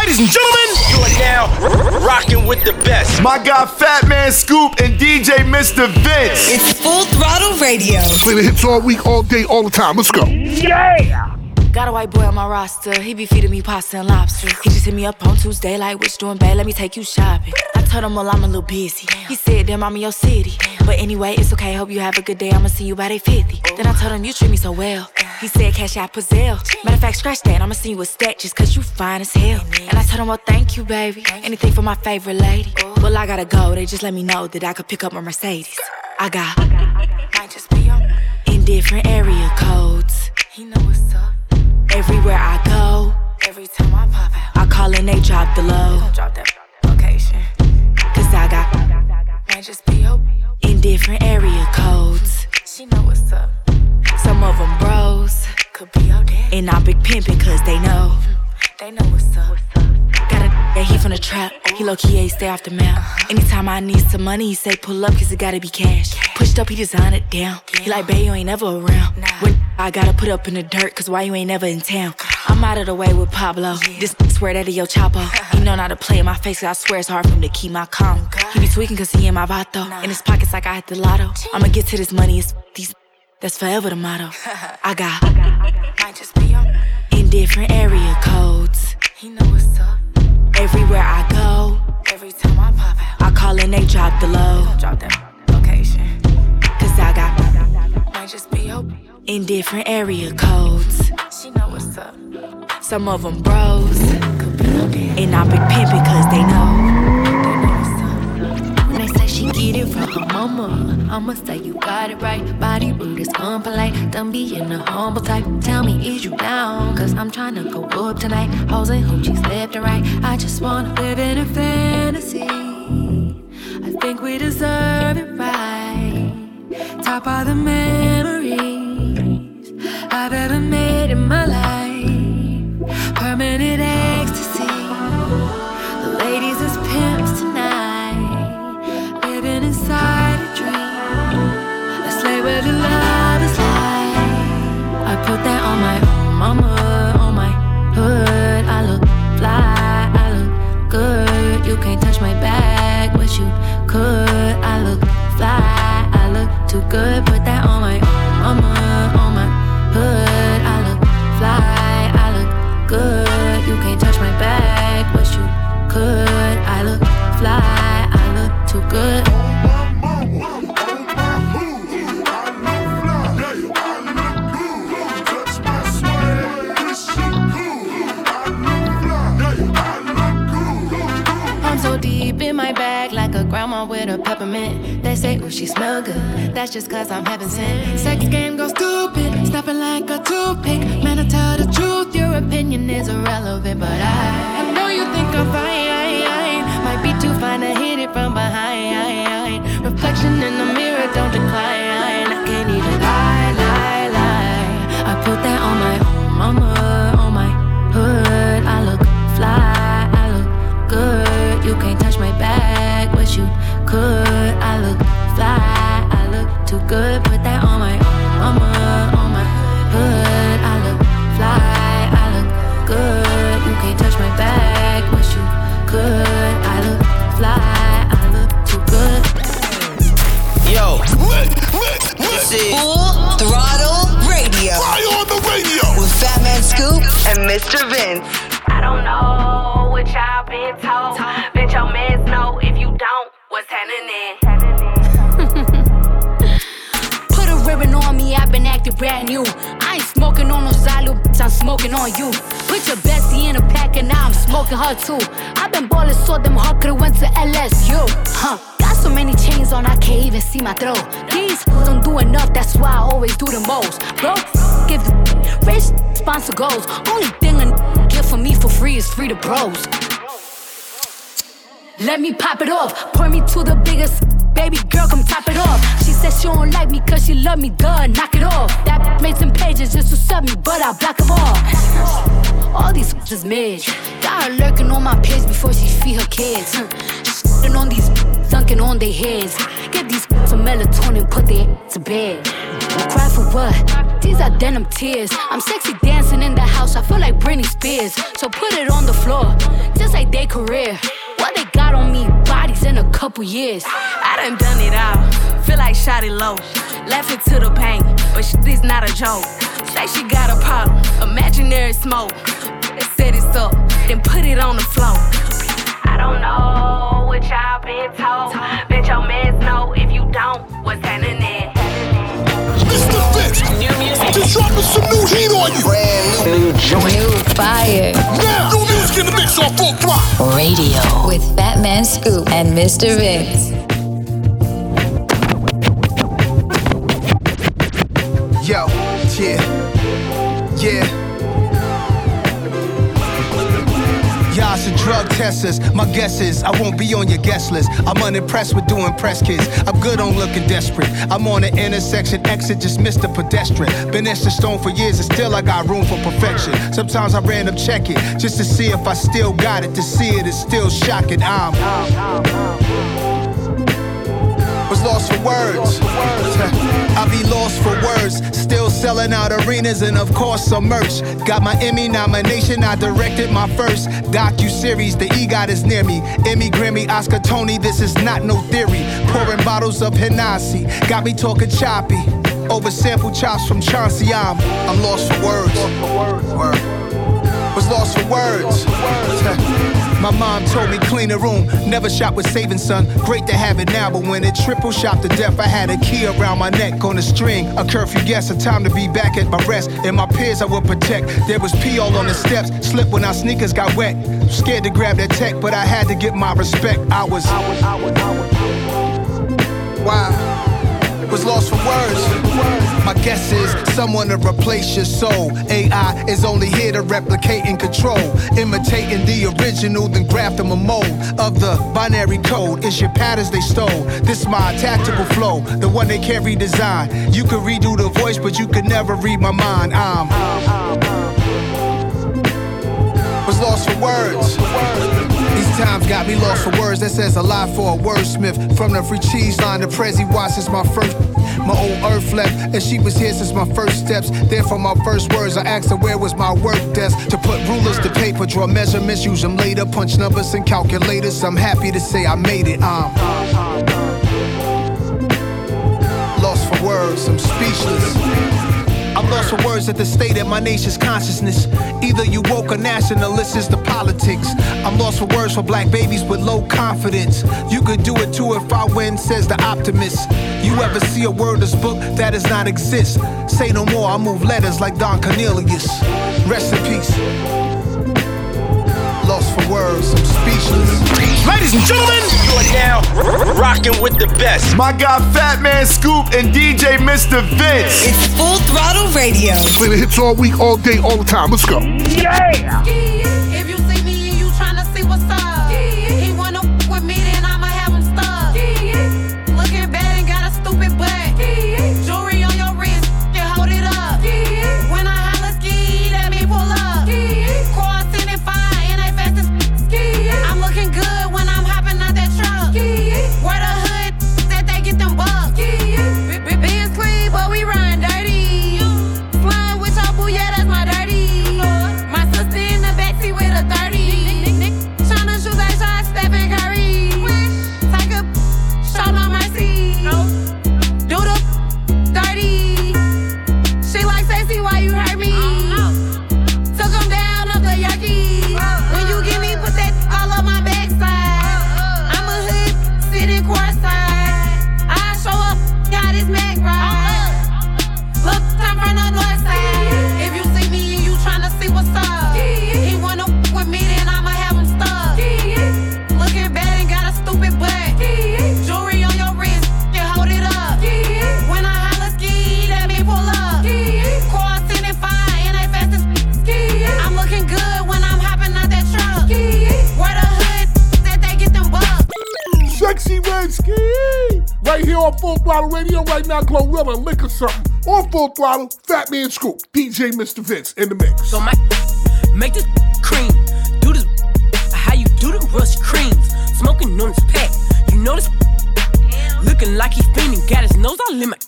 Ladies and gentlemen, you are now rocking with the best. My guy Fat Man Scoop and DJ Mr. Vince. It's Full Throttle Radio. Play the hits all week, all day, all the time. Let's go. Yeah! Got a white boy on my roster. He be feeding me pasta and lobster. He just hit me up on Tuesday, like, which doing bad? Let me take you shopping. I told him, well, I'm a little busy. He said, damn, I'm in your city. But anyway, it's okay. Hope you have a good day. I'ma see you by day 50. Then I told him, you treat me so well. He said, cash out Pazelle. Matter of fact, scratch that. I'ma see you a stack just cause you fine as hell. And I told him, well, thank you, baby. Anything for my favorite lady. Well, I gotta go. They just let me know that I could pick up my Mercedes. I got, might just be on in different area codes. He know what's up. Everywhere I go, every time I pop out, I call and they drop the low. Drop that location. Cause I got, might just be in different area codes. She know what's up. Some of them bros, could be out there. And I big pimpin' cause they know. They know what's up. Got a yeah, he from the trap. He low key ain't stay off the map. Uh-huh. Anytime I need some money, he say pull up cause it gotta be cash. Pushed up, he design it down. He like, babe, you ain't never around. When I gotta put up in the dirt cause why you ain't never in town? I'm out of the way with Pablo. This swear that he yo chapo. Uh-huh. He know not to play in my face cause I swear it's hard for him to keep my calm. He be tweaking cause he in my vato. In his pockets like I hit the lotto. I'ma get to this money, it's these. That's forever the motto. I got, might just be on in different area codes. He know what's up. Everywhere I go, every time I pop out, I call and they drop the low. Drop that location. Cause I got, might just be open. In different area codes. She know what's up. Some of them bros. Be And I big pimp because they know. Get it from her mama, I'ma say you got it right. Body rude is unpolite, don't be in a humble type. Tell me, is you down? Cause I'm trying to go up tonight. Hoes and hoochies left and right. I just wanna live in a fantasy. I think we deserve it right. Top of the memories I've ever made in my life. Permanent on my own grandma with a peppermint. They say, ooh, she smell good. That's just cause I'm having sin. Sex game goes stupid, snapping like a toothpick. Man, I tell the truth, your opinion is irrelevant. But I, I know you think I'm fine. Might be too fine to hit it from behind. Mr. Vince. I don't know what y'all been told. Bet your mans know if you don't, what's happening? Put a ribbon on me, I've been acting brand new. I ain't smoking on no silo, bitch, I'm smoking on you. Put your bestie in a pack and now I'm smoking her too. I've been ballin' so them hard could've went to LSU. Huh. Many chains on, I can't even see my throat. These don't do enough, that's why I always do the most. Bro, give rich sponsor goals. Only thing a get for me for free is free to bros. Let me pop it off, point me to the biggest. Baby girl, come top it off. She said she don't like me cause she love me, duh, knock it off. That made some pages just to sub me, but I block them all. All these is mid. Got her lurking on my page before she feed her kids. Shitting on these dunking on their heads. Get these some melatonin, put their to bed. Cry for what? These are denim tears. I'm sexy dancing in the house, I feel like Britney Spears. So put it on the floor. just like their career. What they got on me, bodies in a couple years. I done done it all. Feel like shot it low. Laughing to the pain, but shit is not a joke. Say she got a problem, imaginary smoke. Set it up, then put it on the floor. I don't know what y'all been told. Bet your mans know if you don't, what's happening. Mr. Vince, new music, just dropping some new heat on you. New joint. New fire. Now, new music in the mix on full throttle. Radio. With Fat Man Scoop and Mr. Vince. Drug testers. My guess is I won't be on your guest list. I'm unimpressed with doing press kids. I'm good on looking desperate. I'm on an intersection exit, just missed a pedestrian. Been in stone for years and still I got room for perfection. Sometimes I random check it just to see if I still got it. To see it is still shocking. I'm was lost for words. I be lost for words. Still selling out arenas and of course some merch. Got my Emmy nomination. I directed my first docu series. The EGOT is near me. Emmy, Grammy, Oscar, Tony. This is not no theory. Pouring bottles of Hennessy. Got me talking choppy. Over sample chops from Chauncey. I'm, I'm lost for words. Word. Was lost for words. My mom told me clean the room, never shop with saving son. Great to have it now, but when it triple shot to death, I had a key around my neck on a string. A curfew guess, a time to be back at my rest. And my peers I would protect. There was pee all on the steps, slipped when our sneakers got wet. Scared to grab that tech, but I had to get my respect. I was, wow was lost for words. My guess is someone to replace your soul. AI is only here to replicate and control. Imitating the original, then graft them a mold of the binary code. It's your patterns they stole. This my tactical flow, the one they can't redesign. You can redo the voice, but you can never read my mind. I'm was lost for words. These times got me lost for words. That says a lot for a wordsmith. From the free cheese line to Prezi since my first. My old earth left, and she was here since my first steps. Therefore, my first words, I asked her where was my work desk. To put rulers to paper, draw measurements, use them later, punch numbers and calculators. I'm happy to say I made it. I'm lost for words, I'm speechless. I'm lost for words at the state of my nation's consciousness. Either you woke or nationalist is the politics. I'm lost for words for black babies with low confidence. You could do it too if I win, says the optimist. You ever see a wordless book that does not exist? Say no more, I move letters like Don Cornelius. Rest in peace. Lost for words, I'm speechless. Ladies and gentlemen, you are now r- rocking with the best. My guy Fat Man Scoop and DJ Mr. Vince. It's Full Throttle Radio. Play the hits all week, all day, all the time. Let's go. If Ski. Right here on Full Throttle Radio, right now, Glorilla, Liquor Something. On Full Throttle, Fat Man Scoop, DJ Mr. Vince in the mix. So my make this cream. Do this how you do the rush creams. Smoking on this pack. You know this looking like he fiending. Got his nose all limit.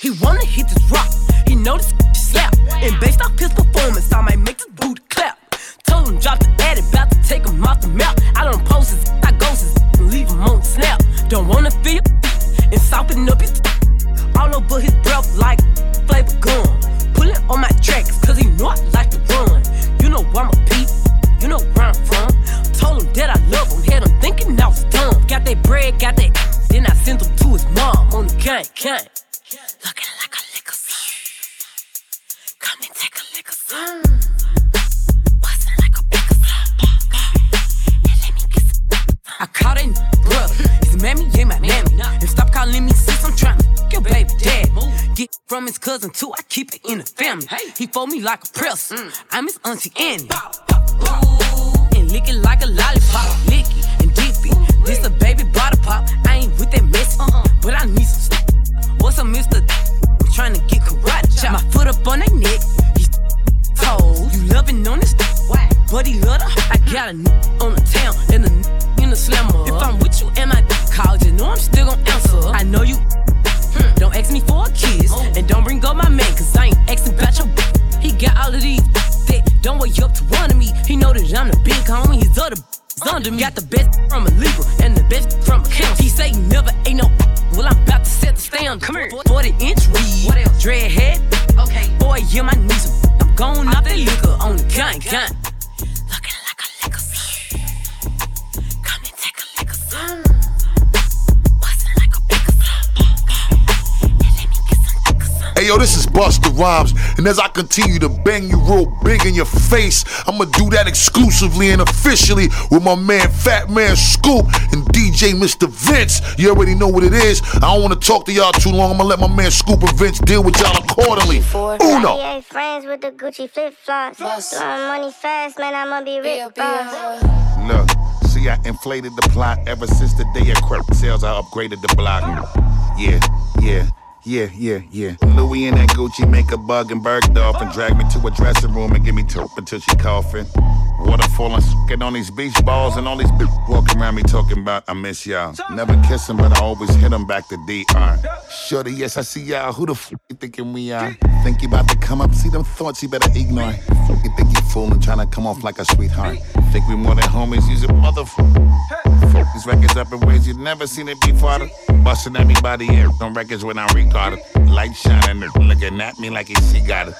He wanna hit this rock. He know this slap. And based off his performance, I might make this booty clap. Told him drop the ad, about to take him off the map leave him on snap. Don't wanna feel and sopping up his all over his breath like flavor gum. Pulling on my tracks, cause he know I like to run. You know I'm a peep, you know where I'm from. Told him that I love him, had him thinking I was dumb. Got that bread, got that, then I sent him to his mom on the gang, gang. Looking like a liquor song. Come and take a liquor song. I caught it mammy, yeah, my mammy. And stop calling me sis, I'm tryna your baby dad. Get from his cousin too, I keep it in the family. He fold me like a press, mm. I'm his auntie Annie. And lick it like a lollipop, lick it and dip it. This a baby bottle pop, I ain't with that mess, uh-uh. Uh-uh. but I need some stuff. What's a Mr. I'm trying to get karate chop. My foot up on their neck, these toes. You loving on this, but he love the. I got a n on the town and a n in the slammer. If I'm with you am I call, you know I'm still gon' answer. I know you. hmm, Don't ask me for a kiss. And don't bring up my man, cause I ain't asking about your. He got all of these that don't wake up to one of me. He know that I'm the big homie, his other is under me. Got the best from a Libra and the best from a Cancer. He say he never ain't no. Well, I'm about to set the standard. Come here. 40 inch weed. What else? Dread head. Okay. Boy, yeah, my knees. I'm going off that liquor on the kind, kind. Hey yo, this is Busta Rhymes, and as I continue to bang you real big in your face, I'ma do that exclusively and officially with my man Fat Man Scoop and DJ Mr. Vince. You already know what it is. I don't wanna talk to y'all too long. I'ma let my man Scoop and Vince deal with y'all accordingly. Uno. I ain't friends with the Gucci flip flops. Blowing money fast, man, I'ma be rich, boss. Look, see, I inflated the plot ever since the day of crap sales. I upgraded the block. Yeah, yeah. Yeah, yeah, yeah. Louis and that Gucci make a bug and Bergdorf and drag me to a dressing room and give me top until she coughing. Water falling, get on these beach balls and all these bitches walking around me talking about I miss y'all. Never kiss 'em, but I always hit hit 'em back to DR. Shorty, yes, I see y'all. Who the f you thinking we are? Think you about to come up? See them thoughts you better ignore. You think you fooling, trying to come off like a sweetheart. Think we more than homies, use a motherfucker. Fuck these records up in ways you've never seen it before. Busting everybody in on records when I record it. Light shining, looking at me like he got it.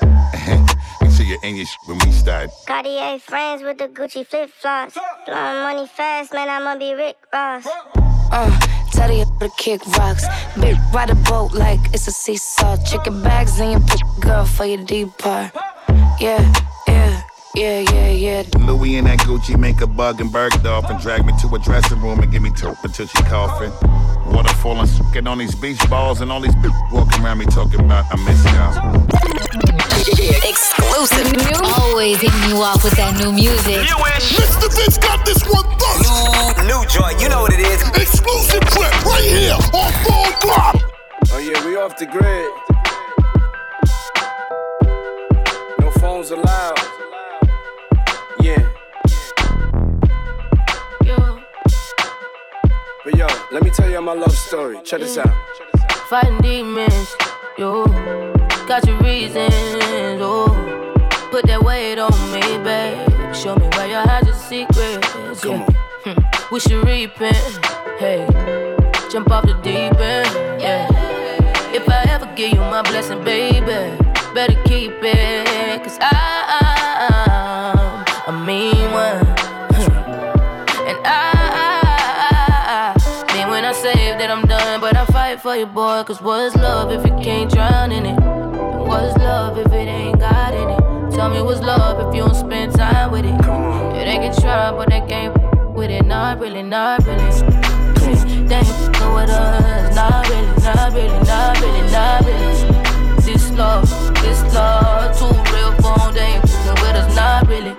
Make sure you're your shit when we start. Cartier friends with the Gucci flip flops. Blowing money fast, man, I'ma be Rick Ross. Uh, tell the to kick rocks. Big ride a boat like it's a seesaw. Chicken bags in your p- girl for your deep part. Yeah, yeah, yeah, yeah, yeah. Louis and that Gucci make a bug and Bergdorf and drag me to a dressing room and give me top until she coughing. Water falling, get on these beach balls and all these bitches walking around me talking about I miss y'all. Exclusive. New. Always hitting you off with that new music. Mr. Vince got this one first. New, new joint, you know what it is. Exclusive clip right here on Full Block. Oh yeah, we off the grid. No phones allowed. But yo, let me tell you my love story. Check this out. Fighting demons, yo. Got your reasons, oh. Put that weight on me, babe. Show me where you hide your secrets. yeah. Hmm. We should repent, hey. Jump off the deep end, yeah. If I ever give you my blessing, baby, better keep it. For you, boy. Cause what's love if you can't drown in it? And what's love if it ain't got in it? Tell me what's love if you don't spend time with it? Yeah, they can try, but they can't with it. Not really, not really. They ain't with us. Not really, not really, not really, not really. This love, this love, too real for them. They ain't with us. Not really.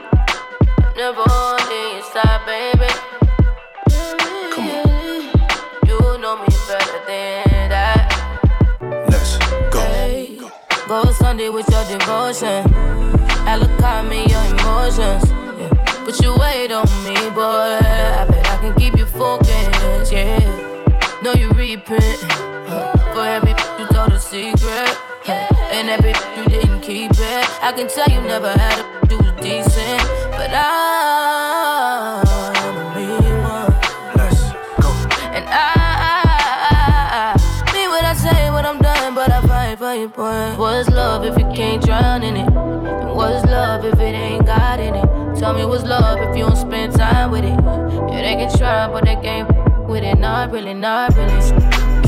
Never on the inside, baby. Go Sunday with your devotion. Allocate me your emotions. Yeah. Put your weight on me, boy. I bet I can keep you focused. Yeah. Know you repent huh, for every you told a secret. And every you didn't keep it. I can tell you never had a was decent. But I'm Your point. What's love if you can't drown in it? And what's love if it ain't got in it? Tell me what's love if you don't spend time with it? Yeah, they can try, but they can't with it. Not really, not really.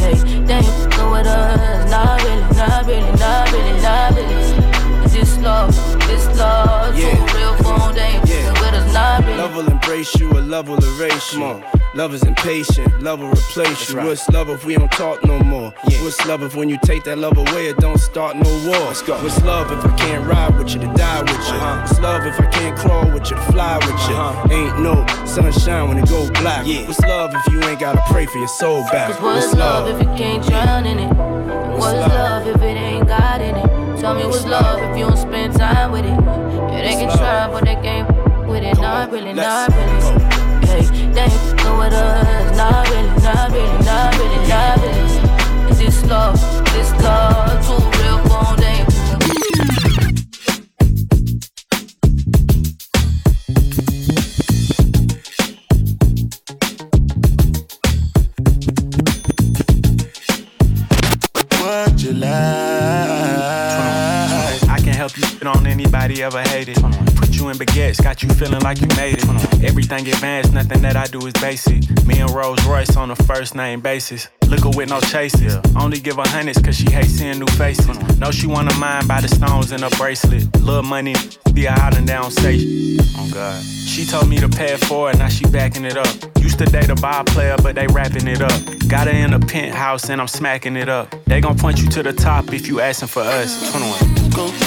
Hey, they ain't with us. Not really, not really, not really, not really. It's just love, it's love. Yeah. Two real phone days, Yeah. but it's not really. Love will embrace you, or love will erase you. Love is impatient, love will replace you. What's love if we don't talk no more? What's love if when you take that love away, it don't start no war? What's love if I can't ride with you to die with you? huh What's love if I can't crawl with you to fly with you? huh Ain't no sunshine when it go black. What's love if you ain't gotta pray for your soul back? Cause what's love if you can't drown in it? And What's love if it ain't God in it? Tell me what's love if you don't spend time with it? Yeah, they can try, but they can't with it. Not really, not really. Hey, they ain't fucking with us. Not really, not really, not really, not really. It's this love, this love, two real phone days. On anybody ever hated. Put you in baguettes, got you feeling like you made it. Everything advanced, nothing that I do is basic. Me and Rolls Royce on a first name basis. Liquor with no chases. Only give her hundreds cause she hates seeing new faces. Know she wanna mind by the stones in her bracelet. Little money, be a out and down say. Oh God. She told me to pay for it now she backing it up. Used to date a ball player, but they wrapping it up. Got her in a penthouse and I'm smacking it up. They gon' point you to the top if you asking for us. 21. Go,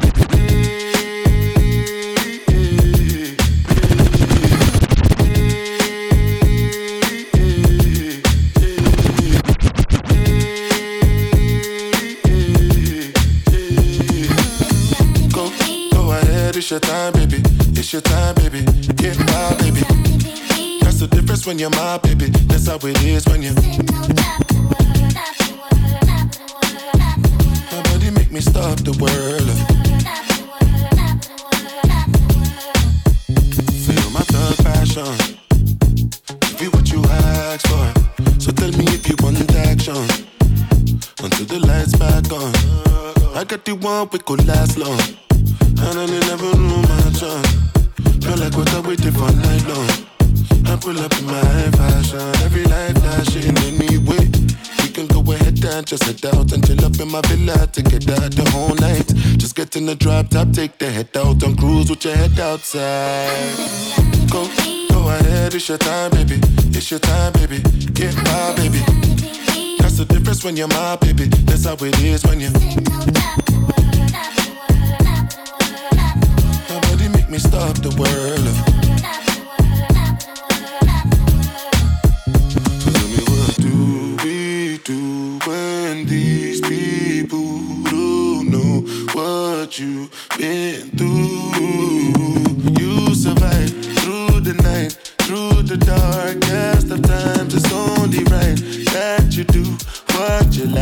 That's when you're my baby. That's how it is when you. Nobody make me stop the world. Feel my thug passion. Give you what you ask for. So tell me if you want action. Until the lights back on. I got the one we could last long. And I never knew my chance. Feel like what I waited for night long. I pull up in my fashion. Every light flashing anyway. We can go ahead and just head out and chill up in my villa to get out the whole night. Just get in the drop top, take the head out and cruise with your head outside. Go, go ahead, it's your time, baby. It's your time, baby. Get my baby. That's the difference when you're my baby. That's how it is when you. Nobody make me stop the world. Do when these people don't know what you've been through? You survive through the night, through the darkest of times. It's only right that you do what you like.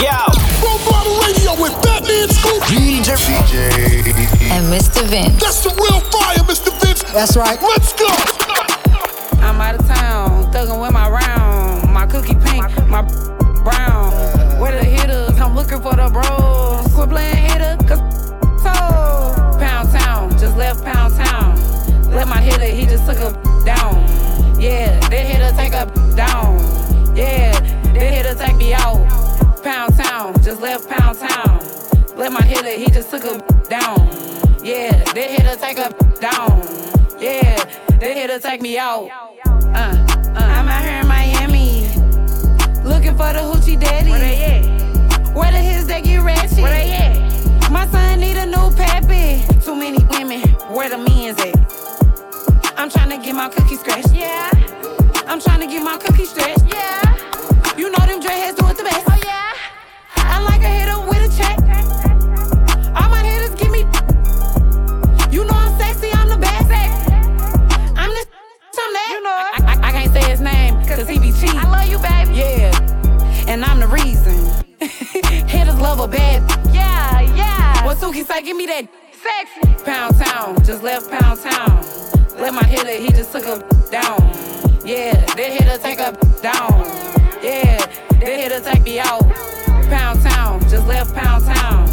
Yo! Full throttle radio with Fat Man Scoop. DJ. And Mr. Vince. That's the real fire, Mr. Vince. That's right. Let's go. He just took a down. Yeah, that hitter take a down. Yeah, that hitter take me out. Uh, uh, I'm out here in Miami, looking for the hoochie daddy. Where they at? Where the his that get ratchet? Where they at? My son need a new pappy. Too many women, where the men's at? I'm trying to get my cookie scratched. Yeah. I'm trying to get my cookie stretched. Yeah. You know them dreadheads do it the best. Oh yeah. I like a hitter with a check. Cause he be cheating. I love you, baby. Yeah. And I'm the reason. hitters love a bad. Yeah, yeah. What Suki say, give me that sexy. Pound town, just left pound town. Let my hitter, he just took a down. Yeah, that hitter take a down. Yeah, they here to take me out. Pound Town, just left Pound Town.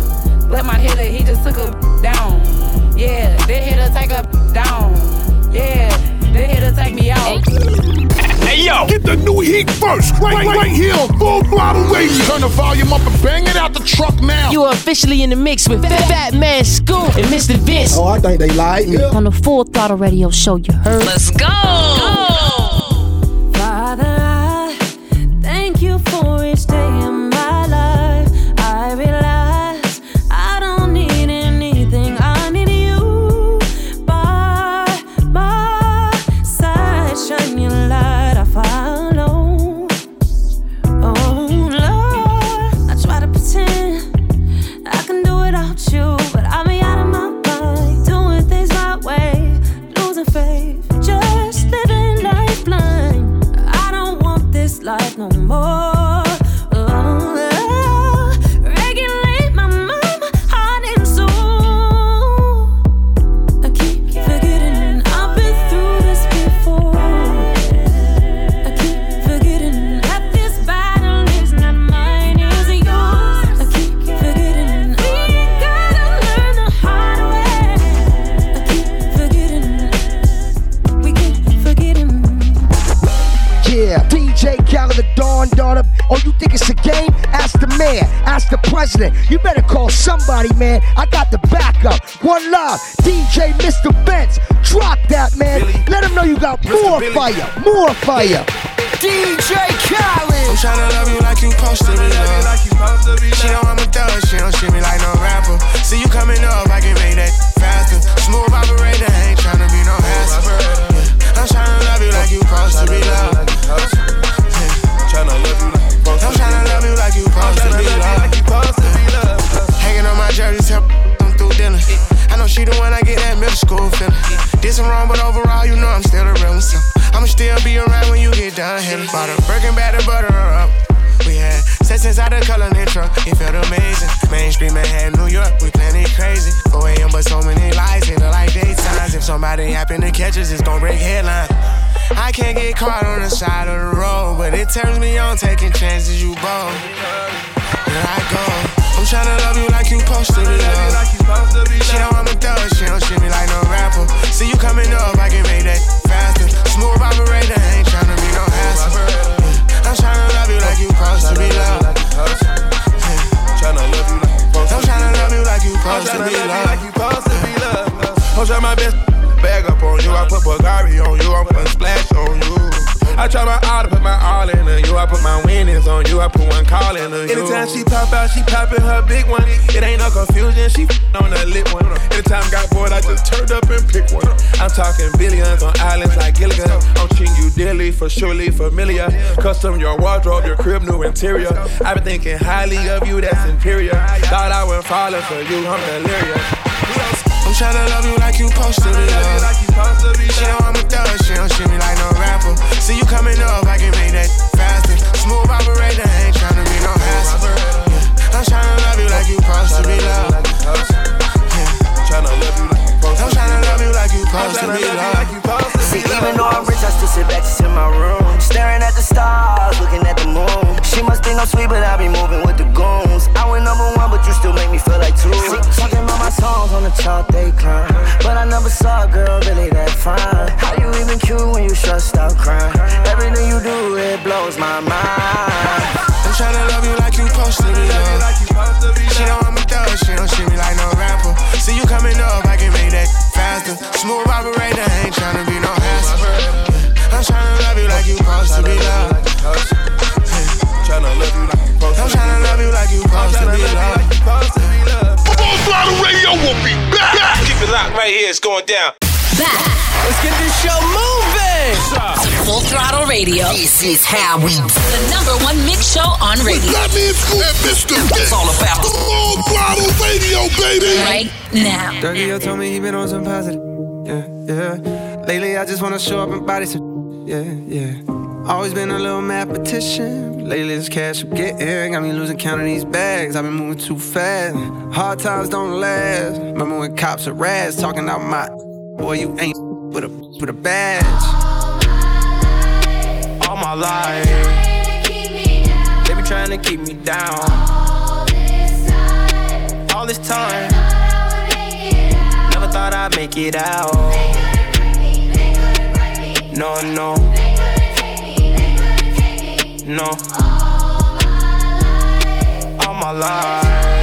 Let my hitter, he just took her down. Yeah, they here to take her down. Yeah, they here to take me out. Hey yo, get the new heat first, right, right, right here on Full Throttle Radio. Turn the volume up and bang it out the truck now. You are officially in the mix with Fat, Fat Man Scoop and Mr. Vince. Oh, I think they like me. On the Full Throttle Radio show, you heard. Let's go. Father, the mayor, ask the president. You better call somebody, man. I got the backup. One love, DJ Mr. Vince. Drop that, man. Let him know you got more fire, more fire. DJ Khaled. I'm tryna love you like you supposed to be loved. She know I'm a thug, she don't treat me like no rapper. See you coming up, I can make that faster. Smooth operator, ain't tryna be no hassle. Yeah. I'm tryna love you like you supposed to be loved. Tryna love you like you I'm tryna love you like you supposed to be loved. Hanging on my jersey, tell I'm through dinner. I know she the one I get that middle school feeling. Did some wrong, but overall, you know I'm still the real one. So I'ma still be around when you get done hitting. Bought a Birkin bag to butter her up. We had sex inside the color intro. It felt amazing. Mainstream Manhattan, New York, we planning crazy. 4 a.m. but so many lights, it look like daytimes. If somebody happen to catch us, it's gonna break headlines. I can't get caught on the side of the road, but it turns me on taking chances. You bold. Here I go. I'm tryna love you like you supposed to be loved. She know I'm a thug, she don't treat me like no rapper. See you coming up, I can make that faster. Smooth operator, I ain't tryna be no hassle. Yeah. I'm tryna love you like you supposed to be loved. Tryna love you like you I'm tryna love you like you supposed to be loved. I'm trying my best bag up on you. I put Bulgari on you. I'm putting splash on you. I try my all to put my all into you. I put my winnings on you. I put one call into you. Anytime she pop out, she poppin' her big one. It ain't no confusion. She on the lit Anytime got bored, I just turned up and pick one. I'm talking billions on islands like Gilligan. I'm treating you dearly, for surely familiar. Custom your wardrobe, your crib, new interior. I've been thinking highly of you, that's inferior. Thought I went falling for you, I'm delirious. I'm tryna love you like you supposed to be loved. She know I'm a thug, she don't treat me like no rapper. See you coming up, I can make that faster. Smooth operator, ain't tryna be no hassle. I'm tryna love you like you supposed to be loved. Tryna love you like you I'm tryna love you like you supposed to be loved. See, even though I'm rich, I still sit back just in my room. Staring at the stars, looking at the moon. She must think I'm sweet, but I be moving with the goons. I went number one, but you still make me feel like two. Talking about my songs on the chart, they climb. But I never saw a girl really that fine. How you even cute when you stressed out crying? Everything you do, it blows my mind. I'm tryna love you like you supposed to be loved. She know I'm a thug, she don't treat me like no rapper. See you coming up, I can make that faster. Smooth operator, ain't tryna be no hassle. I'm tryna love you like you supposed to be loved. Tryna love you like you I'm tryna love you like you supposed to be loved. Full Throttle Radio will be back. Keep it locked right here. It's going down. Let's get this show moving. Full Throttle Radio. This is how we do. The number one mix show on radio. That means Scoop and Mr. It's all about Full Throttle Radio, baby. Right now. Dirty, yo told me he been on some positive. Yeah, yeah. Lately, I just wanna show up and body some. Yeah, yeah. Always been a little mathematician. but Lately, this cash I'm getting got me losing count of these bags. I've been moving too fast. Hard times don't last. Remember when cops are rats talking about my boy, you ain't with a with a badge. All my life. be trying to keep me down. All this time, never thought I'd make it out. They No, no, They gonna take me, they gonna take me no. All my life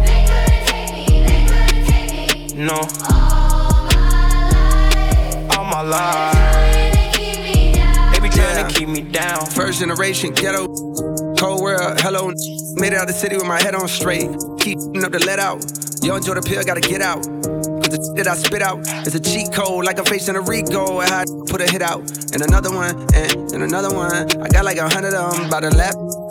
No my life. They be trying to keep me down. First generation ghetto, cold world, hello. Made it out the city with my head on straight. Keep up the let out. Yo, enjoy the pill, gotta get out. Cause the that I spit out is a cheat code, like I'm facing a Rico. I had to put a hit out. And another one, and, and another one. I got like a hundred of them by the left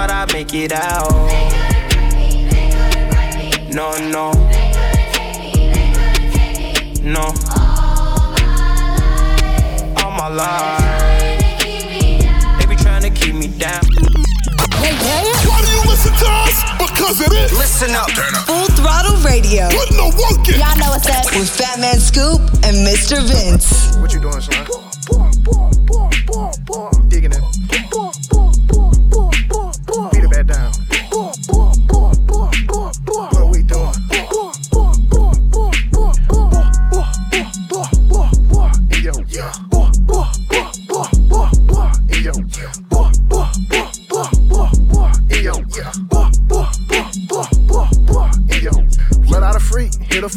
thought I'd make it out. No, no. No. All my life. They be trying to keep me down. Hey, hey. Why do you listen to us? Because it is. Listen up. Full throttle radio. Putting the work in. Y'all know what's up. With Fat Man Scoop and Mr. Vince. What you doing, son?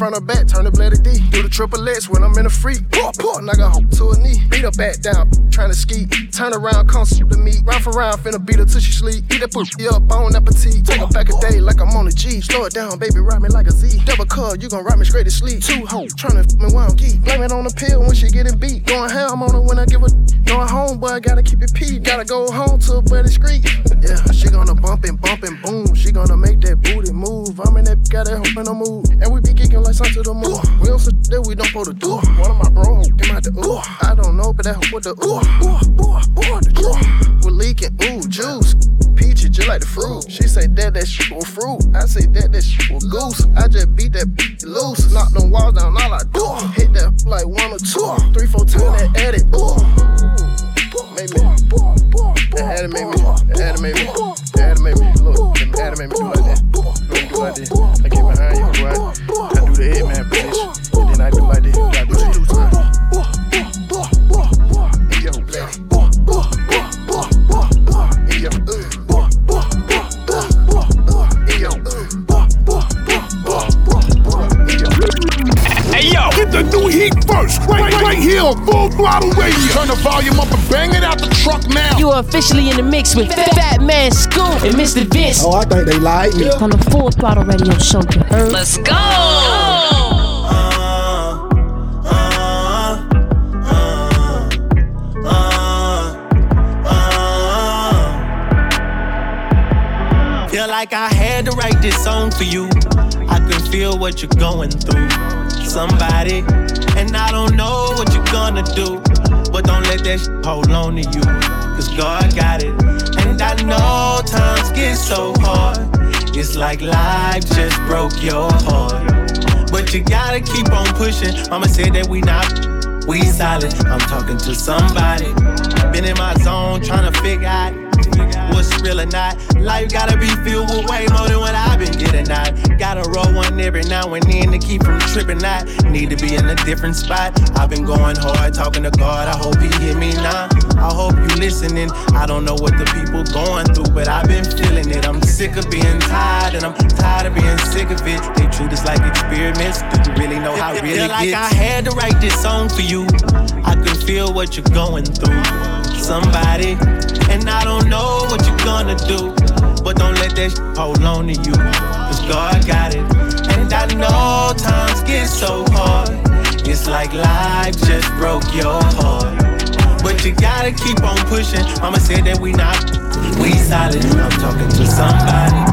Front or back, turn the blade D. Do the triple X when I'm in a freak. Poor, poor, knock a hoe to a knee. Beat her back down, trying to ski. Turn around, come shoot the meat. Round for round, finna beat her till she sleep. Eat that pussy up, on appetite. Take her back a day like I'm on a G. Slow it down, baby, ride me like a Z. Double cut, you gon' ride me straight to sleep. Two hoes, tryna f me while I'm geek. Blame it on the pill when she getting beat. Going ham on her when I give her. Going home, boy, gotta keep it pee. Gotta go home to a buddy street. Yeah, she gonna bump and bump and boom. She gonna make that booty move. I'm in that, got that hope in the move. And we be kicking like to the moon. We don't sit that we don't supposed to do. One of my bro came out the ooh. I don't know, but that with the ooh. Ooh, ooh, ooh, the ooh. We're leaking, ooh, juice. Peachy just like the fruit. She say that that shit was fruit. I say that that shit was goose. I just beat that loose. Knock them walls down, all I do. Hit that like one or two. Three, four that truck. You are officially in the mix with Fat Man Scoop and Mr. Vince. Oh, I think they like me. On the Full Throttle Radio Show, you heard? Let's go. Feel like I had to write this song for you. I can feel what you're going through. Somebody, and I don't know what you're gonna do. But don't let that shit hold on to you. Cause God got it. And I know times get so hard. It's like life just broke your heart. But you gotta keep on pushing. Mama said that we not, we solid. I'm talking to somebody. Been in my zone trying to figure out what's real or not. Life gotta be filled with way more than what I've been getting out. Gotta roll one every now and then to keep from tripping out. Need to be in a different spot. I've been going hard, talking to God. I hope He hear me now. I hope you listening. I don't know what the people going through, but I've been feeling it. I'm sick of being tired, and I'm tired of being sick of it. They treat us like experiments. Do you really know how it really feel like gets? I had to write this song for you. I can feel what you're going through. Somebody, and I don't know what you're gonna do. Don't let that sh- hold on to you. Cause God got it. And I know times get so hard. It's like life just broke your heart. But you gotta keep on pushing. Mama said that we not, we solid. I'm talking to somebody.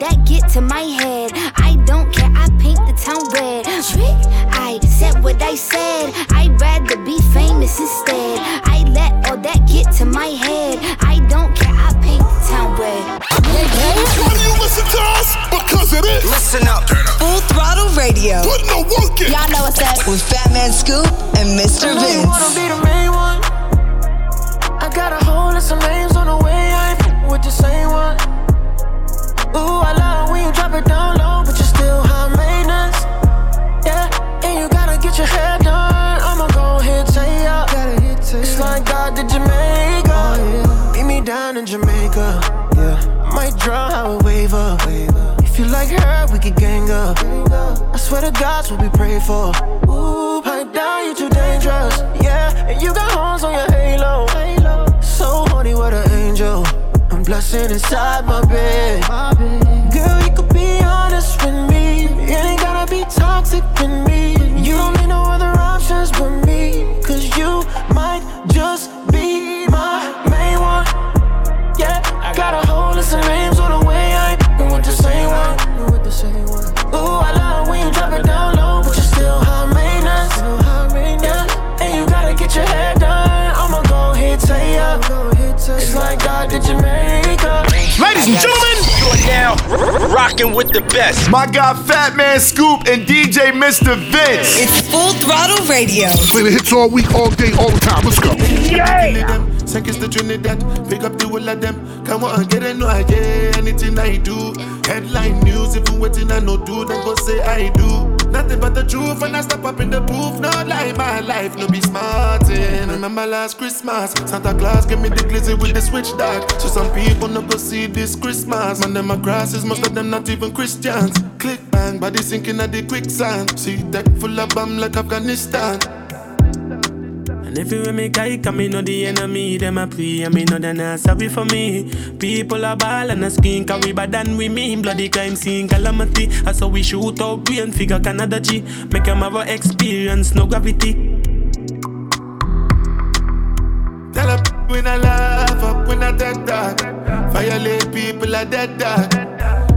That get to my head. I don't care, I paint the town red. Trick, I said what I said. I'd rather be famous instead. I let all that get to my head. I don't care, I paint the town red. Why do you listen to us? Because it is. Listen up. Full throttle radio. Put no work in. Y'all know what's up. With Fat Man Scoop and Mr. I know you wanna be the main one. I got a whole list of names on the way. I ain't f- with the same one. Ooh, I love when you drop it down low, but you're still high maintenance. Yeah, and you gotta get your hair done. I'ma go ahead and say ya. It's like God did Jamaica. Meet me down in Jamaica. Yeah, might draw how a waiver. If you like her, we could gang up. I swear to God's what we pray for. dancing inside my bed. My bed. Now r- rocking with the best. My guy Fat Man Scoop and DJ Mr. Vince. It's Full Throttle Radio. Play the hits all week, all day, all the time. Let's go. Seconds to Trinidad, pick up the whole of them. Come on, get it, no, I get anything I do. Headline news, if you waiting, I no do, then go say I do. Nothing but the truth, and I step up in the booth. No lie, my life, no be smarting. Eh. Remember last Christmas, Santa Claus gave me the glizzy with the switch dog. So some people no go see this Christmas. Man, them a grasses, most of them not even Christians. Click bang, body sinking at the quicksand. See deck full of bomb like Afghanistan. And everywhere me guy come, me know the enemy, them a pray, and me know they not sorry for me. People are ball and a skin, cause we bad than we mean. Bloody crime scene, calamity. That's how we shoot out brain figure Canada G. Make them have a experience, no gravity. Tell a when I laugh up, when I dead dog. Violate people are dead dog.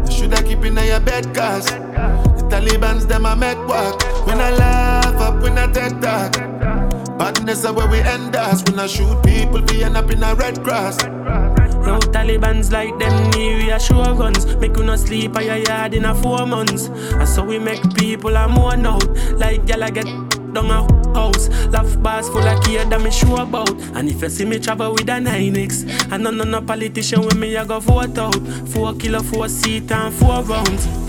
You shoulda keep in your bed, cause the Taliban's them a make work. When I laugh up, when I dead dog. Badness is where we end us. When I shoot people, we end up in a red cross. No Taliban's like them near we are sure guns. Make you not sleep at your yard in a four months. And so we make people a mourn out. Like gyal get down a house. Laugh bars full of care that me sure about. And if you see me travel with a 9X, and none of no politician with me, I go vote out. Four kilo, four seat and four rounds.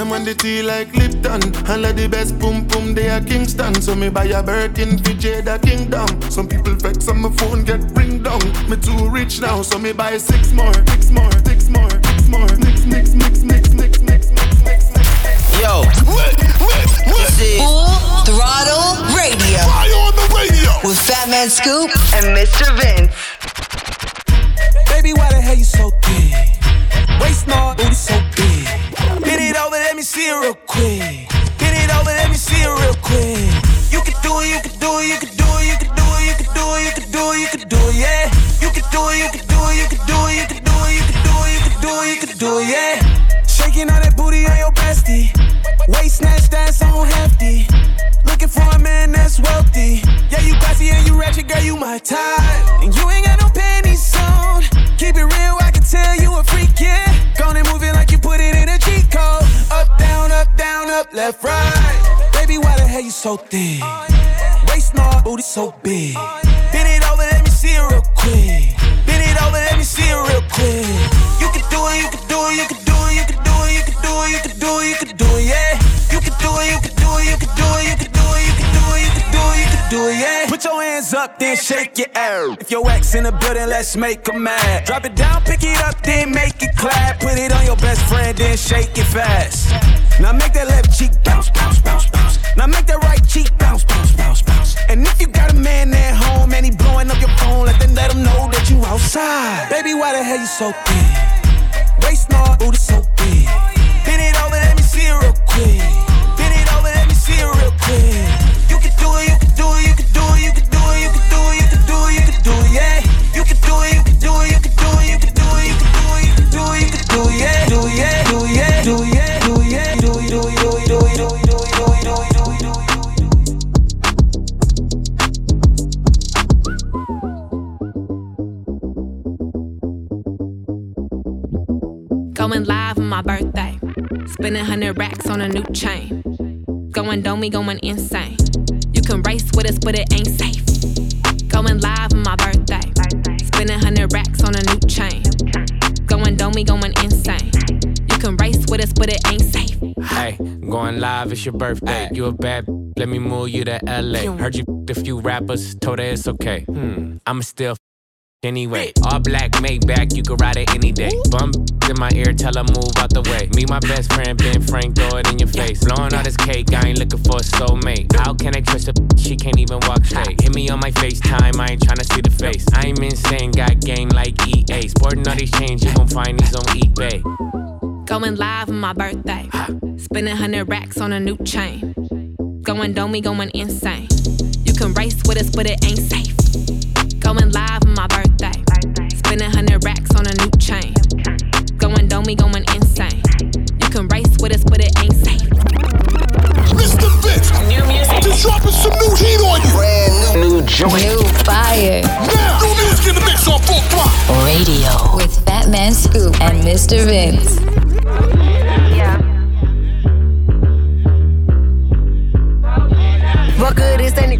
Them on the tea like Lipton And like the best boom boom they are Kingston So me buy a Birkin for Jada Kingdom Some people vex on my phone get ring down Me too rich now so me buy six more Six more, six more, six more Mix, mix, mix, mix, mix, mix, mix, mix, mix Yo. This is Full Throttle Radio. on the radio. With Fat Man Scoop and Mr. Vince. Baby, why the hell you so thick? Waist small, booty so big. Me see it real quick. Bend it over, let me see it real quick. You can do it, you can do it, you can do it, you can do it, you can do it, you can do it, you can do it, yeah. You can do it, you can do it, you can do it, you can do it, you can do it, you can do it, you can do it, yeah. Shaking on that booty on your bestie. Waist snatch that's on hefty. Looking for a man that's wealthy. Yeah, you classy and you ratchet, girl, you my type. And you ain't got no panties left, right. Baby, why the hell you so thin? Waist small, booty so big. Shake your ass. If your ex in the building, let's make 'em mad. Drop it down, pick it up, then make it clap. Put it on your best friend, then shake it fast. Now make that left cheek bounce, bounce, bounce, bounce. Now make that right cheek bounce, bounce, bounce, bounce. And if you got a man at home and he blowing up your phone, let them let him know that you outside. Baby, why the hell you so thick? Waist small, booty so big. Bend it over, let me see it real quick. My birthday. Spending hundred racks on a new chain. Going me going insane. You can race with us, but it ain't safe. Going live on my birthday. Spending hundred racks on a new chain. Going me going insane. You can race with us, but it ain't safe. Hey, going live, it's your birthday. You a bad, let me move you to LA. Heard you a few rappers, told her it's okay. Hmm, I'ma still Anyway, all black Maybach, you can ride it any day. Bum in my ear, tell her move out the way. Me, my best friend, Ben Frank, throw it in your face. Blowing all this cake, I ain't looking for a soulmate. How can I trust a she can't even walk straight? Hit me on my FaceTime, I ain't trying to see the face. I'm insane, got game like EA. Sporting all these chains, you gon' find these on eBay. Going live on my birthday. Spending hundred racks on a new chain. Going me going insane. You can race with us, but it ain't safe. Going live on my birthday. Spending hundred racks on a new chain. Going me going insane. You can race with us, but it ain't safe. Mr. Vince, new music. Just dropping some new heat on you. Brand new, new joint. New fire. Now, new music in the mix on full throttle. Radio. With Fat Man Scoop and Mr. Vince. What good is any bad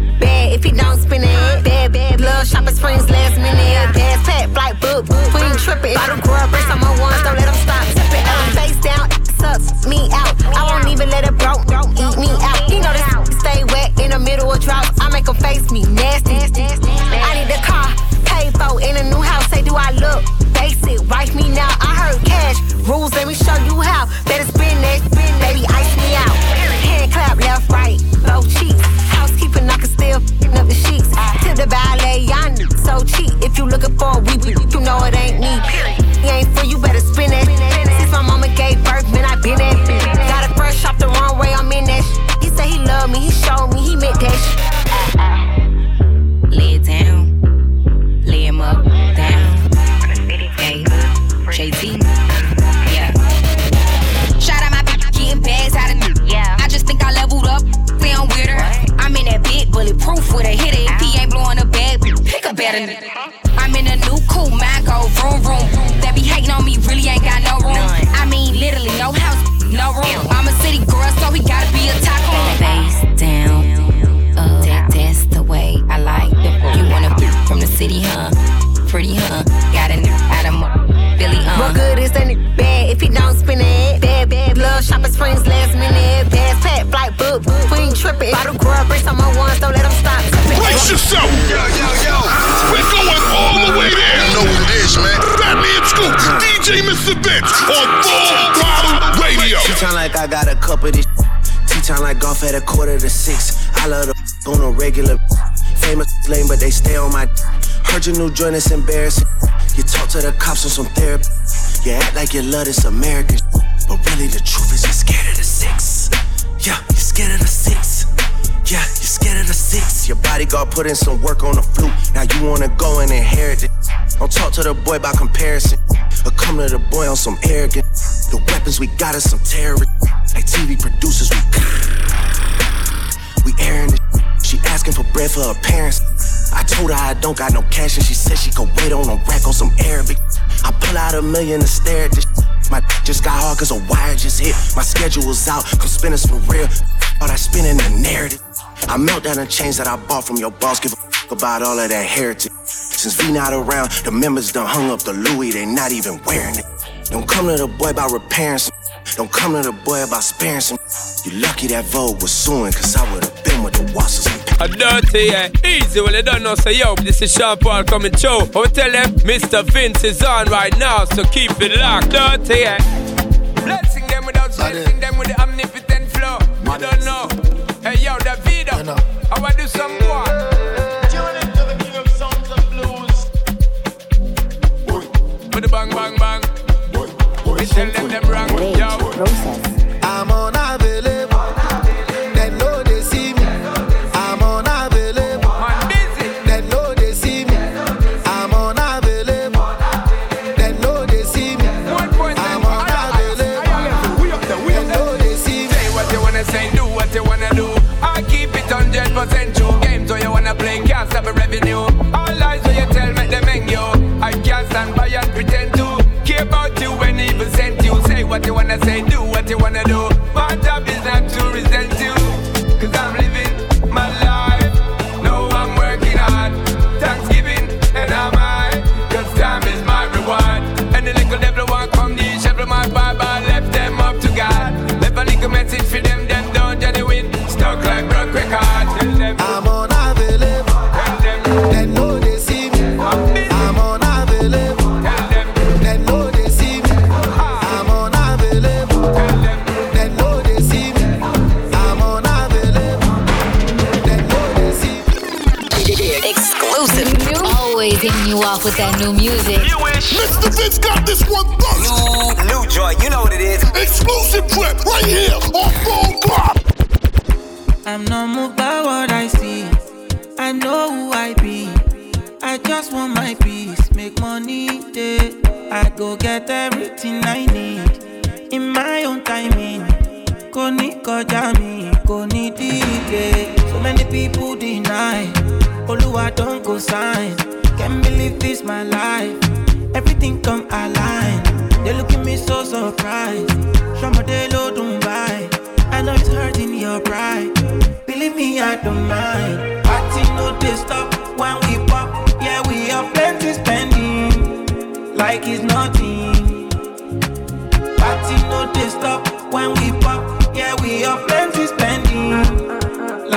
if he don't spin it? Bad, bad, love shopping springs last minute. Gas pack, flight book, we ain't tripping. Bottle grub, bring some more ones, don't let them stop tipping. Uh, face down, sucks me out. I won't even let it broke, Don't eat me out. You know this stay wet in the middle of drought. I make them face me nasty. I need the car, pay for in a new house. Say, do I look basic? Wife me now. I heard cash rules. Let me show you how. Better spin that, spin, baby, ice me out. Hand clap, left, right, both cheeks. Looking for a T-time like I got a cup of this. T-time like golf at a quarter to six. I love the on a regular. Famous lame, but they stay on my. Heard your new joint is embarrassing. You talk to the cops on some therapy. You act like you love this American. But really, the truth is you're scared of the six. Yeah, you're scared of the six. Yeah, you're scared of the six. Your bodyguard put in some work on the flute. Now you wanna go and inherit it. Don't talk to the boy by comparison. Or come to the boy on some arrogance. The weapons we got is some terrorists. Like TV producers, we we airing it. She asking for bread for her parents. I told her I don't got no cash, and she said she could wait on a rack on some Arabic. I pull out a million and stare at this. My just got hard cause a wire just hit. My schedule was out, come spinners for real. But I spin in the narrative. I melt down the chains that I bought from your boss. Give a about all of that heritage. Since V not around, the members done hung up the Louis, they not even wearing it. Don't come to the boy about repairing some. Don't come to the boy about sparing some. You lucky that Vogue was suing, cause I would've been with the Wassers and A dirty, yeah. Easy, well, they don't know, say, yo, this is Sean Paul coming show. I will tell them, Mr. Vince is on right now, so keep it locked. Dirty, yeah. Blessing them without stressing them with the omnipotent flow. You don't know. Hey, yo, Davido. I want to do some do what you wanna do. I keep it hundred percent true. Games where you wanna play can't stop a revenue. All lies where you tell make them hang you. I can't stand by and pretend to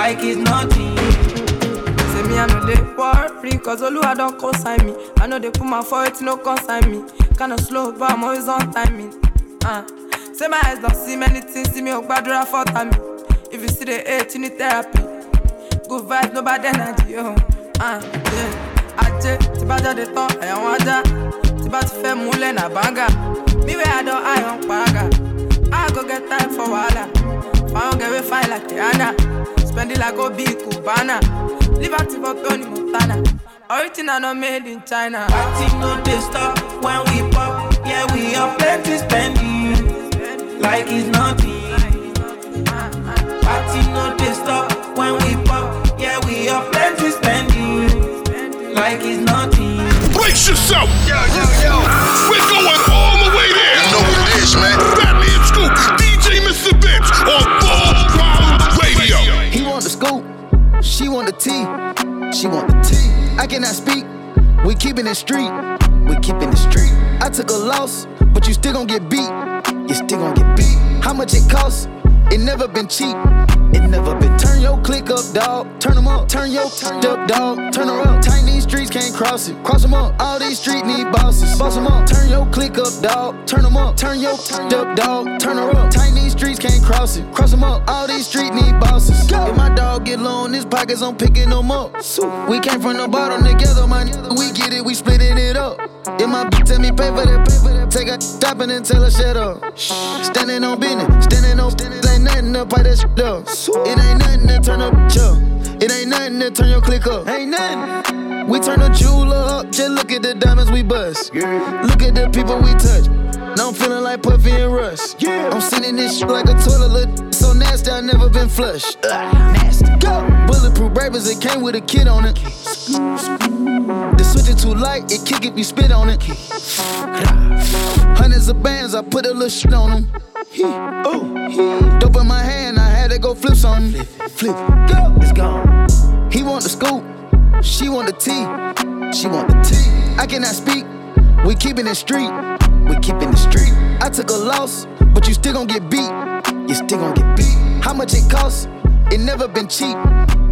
Like it's nothing. Say me, I know they worry, cause Oluwa don't consign me. I know they put my foot, no consign me. Kinda slow, but I'm always on timing. Uh. Say my eyes don't see many things, see me oh gbadura for time. If you see the hate, you need therapy. Good vibes, no bad energy, oh. Uh, yeah. Ajé, tí bá jáde tán, ẹ̀yàn wọn ajá. Tí bá ti fẹ́ múlẹ̀ nà bánga. Me where I don't eye on paraga. I go get time for wahala. Found get we fine like Rihanna. Spend it like Obi Cubana. Liberty for Tony Montana. Original not made in China. Party no they stop when we pop. Yeah, we have plenty spending. Like it's nothing. Party no they stop when we pop. Yeah, we have plenty spending. Like it's nothing. Brace yourself. Yo, yo, yo. We're going all the way there. You know what it is, man. Tea, she want the tea. I cannot speak, we keeping it street, we keeping it street. I took a loss, but you still gon' get beat, you still gon' get beat. How much it costs? It never been cheap, it never been. Turn your click up, dog. Turn them up, turn your turned up, dog. Turn her up. Tiny streets can't cross it. Cross them up. All these streets need bosses. Boss them up. Turn your click up, dog. Turn them up. Turn your turned up, dog. Turn her up. Tiny streets can't cross it. Cross them up. All these streets need bosses. If my dog get low in his pockets, I'm picking them up. We came from the bottom together, my nigga. We get it, we splitting it up. If my bitch tell me pay for that, pay for that, take a stopping and then tell her shut up. Standing on business, standing on standing, ain't nothing to pipe that shit up. It ain't nothing to turn up, up. It ain't nothing to turn your click up. Ain't nothing. We turn the jeweler up, just look at the diamonds we bust. Look at the people we touch. Now I'm feeling like Puffy and Russ. Yeah. I'm sitting this shit like a toilet, so nasty, I never been flushed. nasty. Go. Bulletproof rappers, it came with a kid on it. Switch it too light, it kick if you spit on it. Hundreds of bands, I put a little shit on them. Dope in my hand, I had to go flip something. Flip, go, it's gone. He want the scoop, she want the tea, she want the tea. I cannot speak, we keeping it street, we keeping it street. I took a loss, but you still gon' get beat, you still gon' get beat. How much it costs? It never been cheap.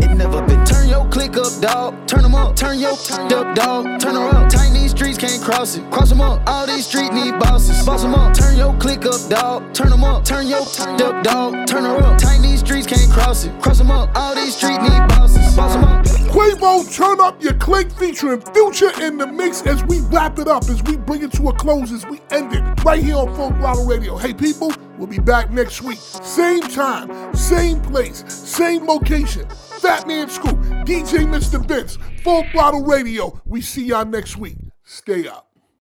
It never been. Turn your click up, dog. Turn them up. Turn your turned up, dog. Turn her up. Tiny streets can't cross it. Cross them up. All these streets need bosses. Boss them up. Turn your click up, dog. Turn them up. Turn your turned up, dog. Turn her up. Tiny streets can't cross it. Cross them up. All these streets need bosses. Boss them up. Quavo, turn up your click featuring Future in the mix as we wrap it up, as we bring it to a close, as we end it right here on Full Throttle Radio. Hey, people, we'll be back next week. Same time, same place, same location. Fat Man Scoop, DJ Mr. Vince, Full Throttle Radio. We see y'all next week. Stay up.